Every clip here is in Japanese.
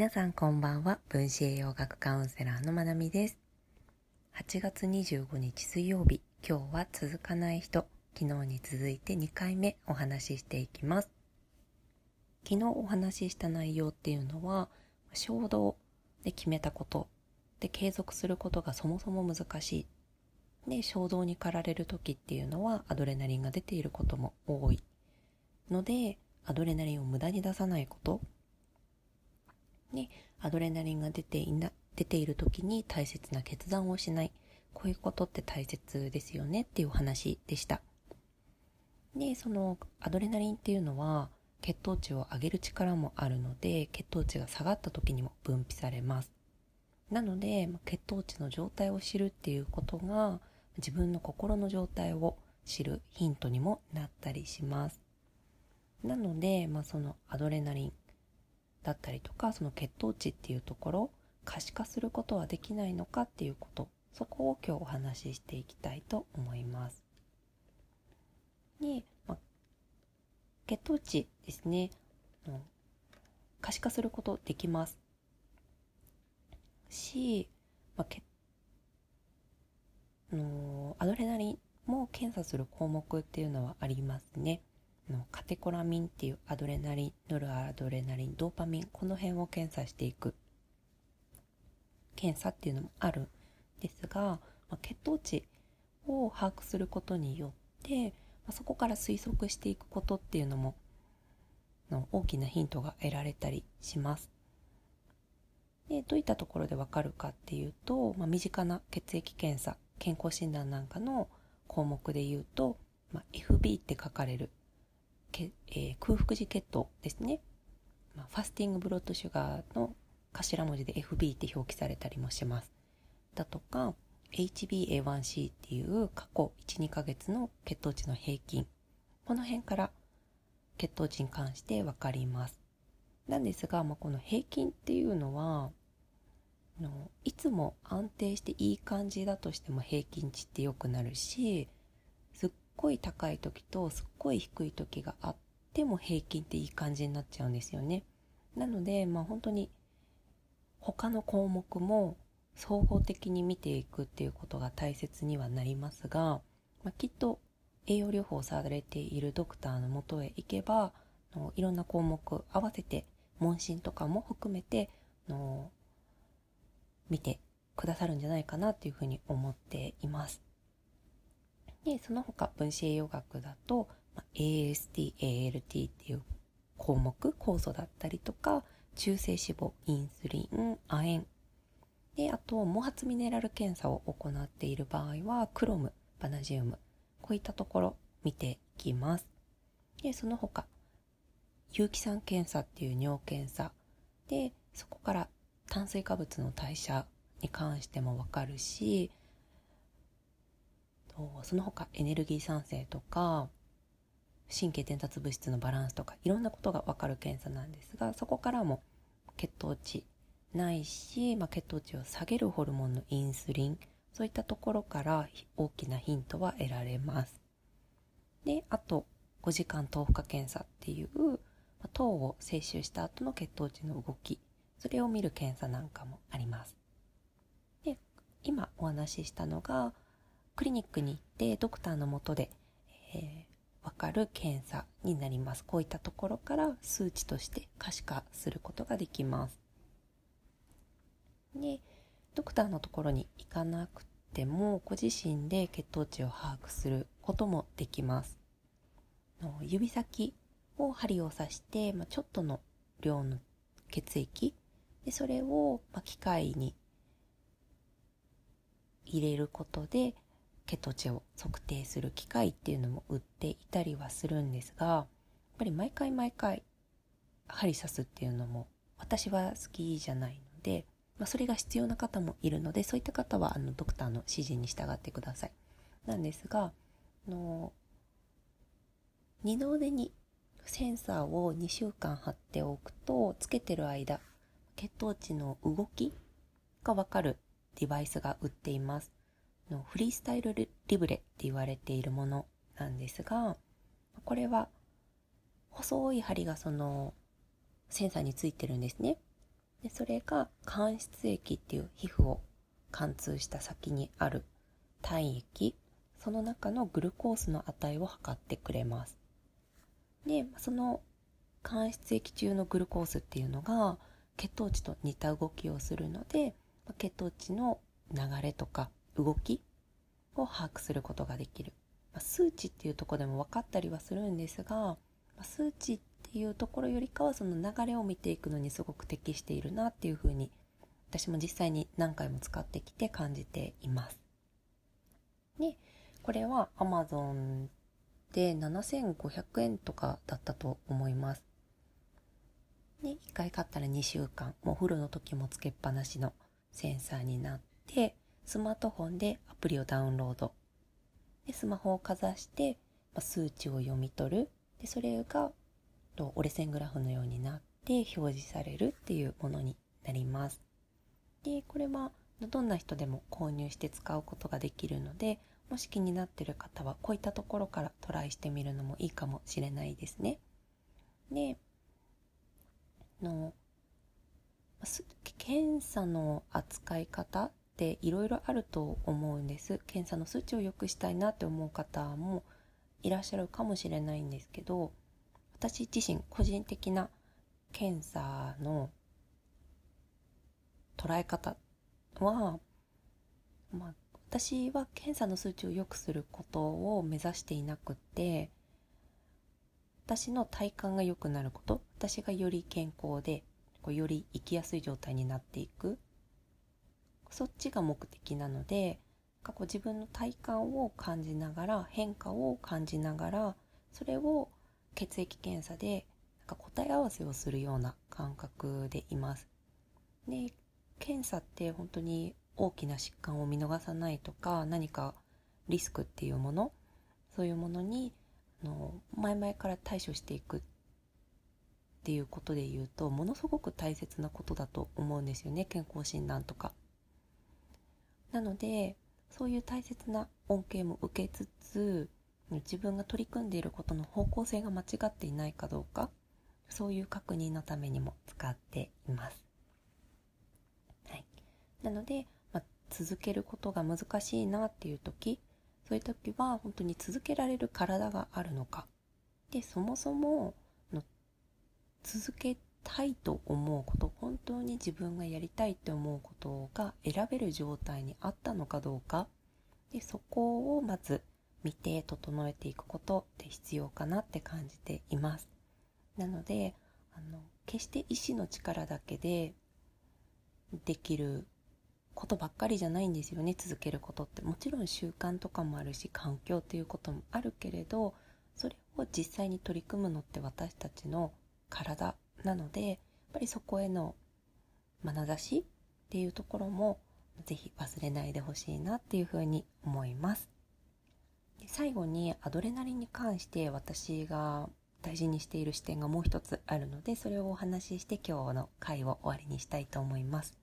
皆さんこんばんは。分子栄養学カウンセラーのまなみです。8月25日水曜日。今日は続かない人。昨日に続いて2回目。お話ししていきます。昨日お話しした内容っていうのは衝動で決めたこと。で継続することがそもそも難しい。で衝動に駆られる時っていうのはアドレナリンが出ていることも多い。のでアドレナリンを無駄に出さないこと。ね、アドレナリンが出ていな、出ている時に大切な決断をしない。こういうことって大切ですよねっていうお話でした。で、そのアドレナリンっていうのは血糖値を上げる力もあるので、血糖値が下がった時にも分泌されます。なので、血糖値の状態を知るっていうことが自分の心の状態を知るヒントにもなったりします。なので、まあ、そのアドレナリン、だったりとかその血糖値っていうところ可視化することはできないのかっていうことそこを今日お話ししていきたいと思います。で、ま血糖値ですね可視化することできますし、まあ、のアドレナリンも検査する項目っていうのはありますね。のカテコラミンっていうアドレナリンノルアドレナリンドーパミンこの辺を検査していく検査っていうのもあるんですが、まあ、血糖値を把握することによって、まあ、そこから推測していくことっていうのもの大きなヒントが得られたりします。でどういったところでわかるかっていうと、まあ、身近な血液検査健康診断なんかの項目で言うと、まあ、FB って書かれるけ、えー、空腹時血糖ですね、まあ、ファスティングブロッドシュガーの頭文字で FB って表記されたりもします。だとか HbA1c っていう過去1、2ヶ月の血糖値の平均この辺から血糖値に関して分かります。なんですが、まあ、この平均っていうのはのいつも安定していい感じだとしても平均値って良くなるしごい高い時とすっごい低い時があっても平均っていい感じになっちゃうんですよね。なので、まあ本当に他の項目も総合的に見ていくっていうことが大切にはなりますが、まあ、きっと栄養療法をされているドクターのもとへ行けばのいろんな項目合わせて問診とかも含めての見てくださるんじゃないかなっていうふうに思っています。で、その他分子栄養学だと、ま、AST、ALT っていう項目、酵素だったりとか、中性脂肪、インスリン、亜鉛。で、あと、毛髪ミネラル検査を行っている場合は、クロム、バナジウム、こういったところ見ていきます。で、その他、有機酸検査っていう尿検査。で、そこから炭水化物の代謝に関してもわかるし、その他エネルギー酸性とか神経伝達物質のバランスとかいろんなことが分かる検査なんですがそこからも血糖値ないし、まあ、血糖値を下げるホルモンのインスリンそういったところから大きなヒントは得られます。であと5時間糖負荷検査っていう、ま、糖を摂取した後の血糖値の動きそれを見る検査なんかもあります。で今お話ししたのがクリニックに行ってドクターのもとで、えー、分かる検査になります。こういったところから数値として可視化することができます。で、ドクターのところに行かなくてもご自身で血糖値を把握することもできます。指先を針を刺して、まあ、ちょっとの量の血液でそれを、ま、機械に入れることで血糖値を測定する機械っていうのも売っていたりはするんですがやっぱり毎回毎回針刺すっていうのも私は好きじゃないので、まあ、それが必要な方もいるのでそういった方はあのドクターの指示に従ってください。なんですがあの二の腕にセンサーを2週間貼っておくとつけてる間血糖値の動きがわかるデバイスが売っています。のフリースタイルリブレって言われているものなんですがこれは細い針がそのセンサーについてるんですね。でそれが間質液っていう皮膚を貫通した先にある体液。その中のグルコースの値を測ってくれます。でその間質液中のグルコースっていうのが血糖値と似た動きをするので血糖値の流れとか動きを把握することができる、ま数値っていうとこでも分かったりはするんですが、ま数値っていうところよりかはその流れを見ていくのにすごく適しているなっていうふうに私も実際に何回も使ってきて感じています。でこれは Amazon で7500円とかだったと思います。で1回買ったら2週間もうお風呂の時もつけっぱなしのセンサーになってスマートフォンでアプリをダウンロード。でスマホをかざして、まあ、数値を読み取る。でそれがと折れ線グラフのようになって表示されるっていうものになります。でこれはどんな人でも購入して使うことができるのでもし気になってる方はこういったところからトライしてみるのもいいかもしれないですね。での検査の扱い方っていろいろあると思うんです。検査の数値を良くしたいなって思う方もいらっしゃるかもしれないんですけど私自身個人的な検査の捉え方は、まあ、私は検査の数値を良くすることを目指していなくて私の体感が良くなること私がより健康でこうより生きやすい状態になっていく。そっちが目的なのでこう自分の体感を感じながら変化を感じながらそれを血液検査でなんか答え合わせをするような感覚でいます。で検査って本当に大きな疾患を見逃さないとか何かリスクっていうものそういうものにあの前々から対処していくっていうことで言うとものすごく大切なことだと思うんですよね健康診断とか。なのでそういう大切な恩恵も受けつつ自分が取り組んでいることの方向性が間違っていないかどうかそういう確認のためにも使っています。はい、なので、まあ、続けることが難しいなっていう時そういう時は本当に続けられる体があるのかでそもそもの続けたいと思うこと本当に自分がやりたいって思うことが選べる状態にあったのかどうか。でそこをまず見て整えていくことって必要かなって感じています。なのであの決して意志の力だけでできることばっかりじゃないんですよね。続けることって。もちろん習慣とかもあるし環境っていうこともあるけれどそれを実際に取り組むのって私たちの体なのでやっぱりそこへの眼差しっていうところもぜひ忘れないでほしいなっていうふうに思いますで最後にアドレナリンに関して私が大事にしている視点がもう一つあるのでそれをお話しして今日の回を終わりにしたいと思います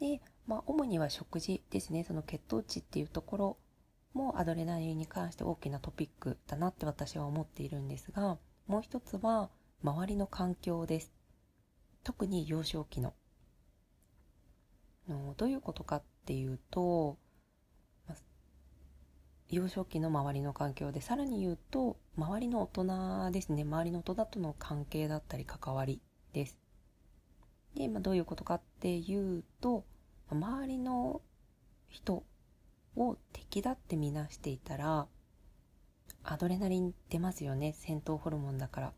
で、まあ、主には食事ですね。その血糖値っていうところもアドレナリンに関して大きなトピックだなって私は思っているんですが、もう一つは周りの環境です。特に幼少期の。のどういうことかっていうと、幼少期の周りの環境でさらに言うと周りの大人ですね周りの大人との関係だったり関わりですで、ま、どういうことかっていうと周りの人を敵だって見なしていたらアドレナリン出ますよね戦闘ホルモンだから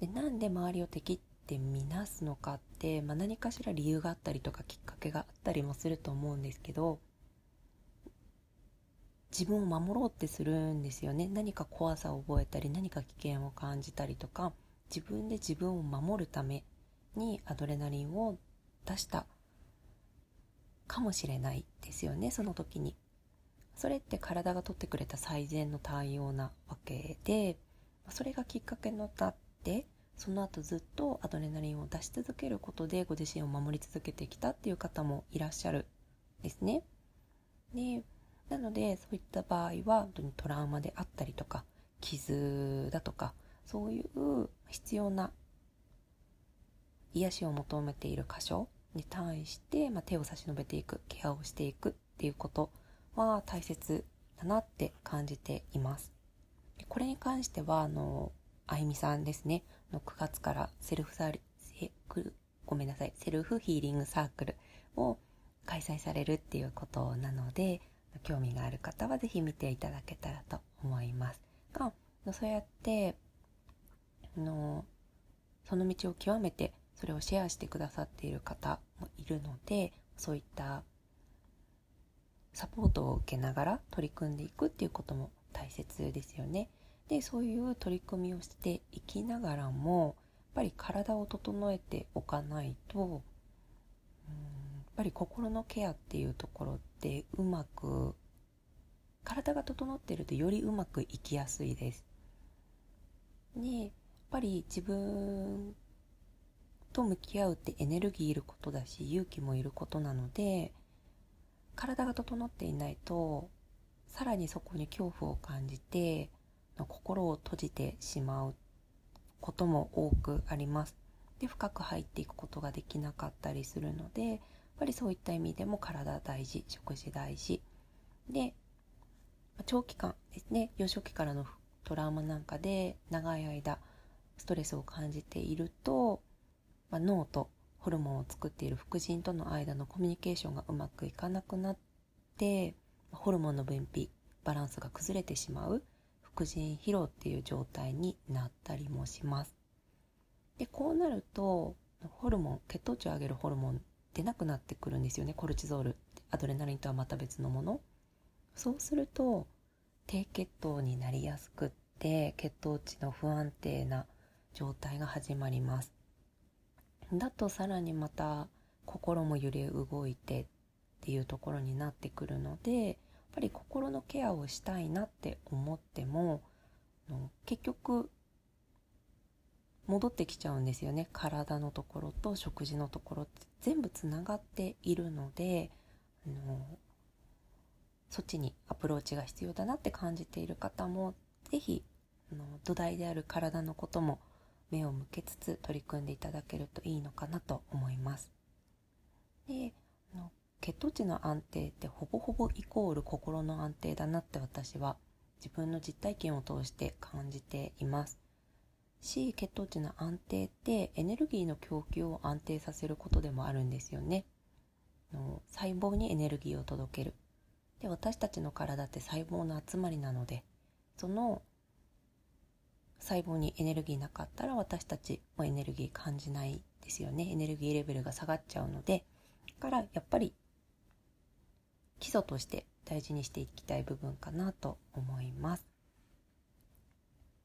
でなんで周りを敵って見なすのかって、まあ、何かしら理由があったりとかきっかけがあったりもすると思うんですけど自分を守ろうってするんですよね。何か怖さを覚えたり何か危険を感じたりとか自分で自分を守るためにアドレナリンを出したかもしれないですよねその時に。それって体が取ってくれた最善の対応なわけでそれがきっかけになってその後ずっとアドレナリンを出し続けることでご自身を守り続けてきたっていう方もいらっしゃるですねでなのでそういった場合は本当にトラウマであったりとか傷だとかそういう必要な癒しを求めている箇所に対して、まあ、手を差し伸べていくケアをしていくっていうことは大切だなって感じています。これに関してはあのあゆみさんですね。の9月からセルフサーセごめんなさい。セルフヒーリングサークルを開催されるっていうことなので興味がある方は是非見ていただけたらと思います。がそうやってあのその道を極めてそれをシェアしてくださっている方もいるのでそういったサポートを受けながら取り組んでいくっていうことも大切ですよね。でそういう取り組みをしていきながらもやっぱり体を整えておかないとうんやっぱり心のケアっていうところってうまく体が整ってるとよりうまくいきやすいです。でやっぱり自分と向き合うってエネルギーいることだし勇気もいることなので体が整っていないとさらにそこに恐怖を感じての心を閉じてしまうことも多くあります。で深く入っていくことができなかったりするのでやっぱりそういった意味でも体大事食事大事で長期間ですね幼少期からのトラウマなんかで長い間ストレスを感じていると、まあ、脳とホルモンを作っている副腎との間のコミュニケーションがうまくいかなくなってホルモンの分泌バランスが崩れてしまう副腎疲労っていう状態になったりもします。でこうなるとホルモン血糖値を上げるホルモン出なくなってくるんですよね。コルチゾールアドレナリンとはまた別のもの。そうすると低血糖になりやすくって血糖値の不安定な状態が始まります。だとさらにまた心も揺れ動いてっていうところになってくるのでぱり心のケアをしたいなって思っても結局戻ってきちゃうんですよね体のところと食事のところって全部つながっているのであのそっちにアプローチが必要だなって感じている方も是非土台である体のことも目を向けつつ取り組んでいただけるといいのかなと思います。で血糖値の安定ってほぼほぼイコール心の安定だなって私は自分の実体験を通して感じています。し血糖値の安定ってエネルギーの供給を安定させることでもあるんですよね。の細胞にエネルギーを届ける。で私たちの体って細胞の集まりなのでその細胞にエネルギーなかったら私たちもエネルギー感じないですよねエネルギーレベルが下がっちゃうのでからやっぱり基礎として大事にしていきたい部分かなと思います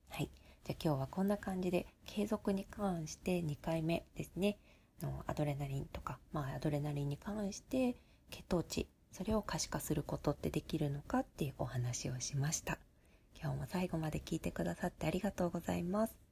はいじゃあ今日はこんな感じで継続に関して2回目ですねのアドレナリンとか、まあ、アドレナリンに関して血糖値それを可視化することってできるのかっていうお話をしました。今日も最後まで聞いてくださってありがとうございます。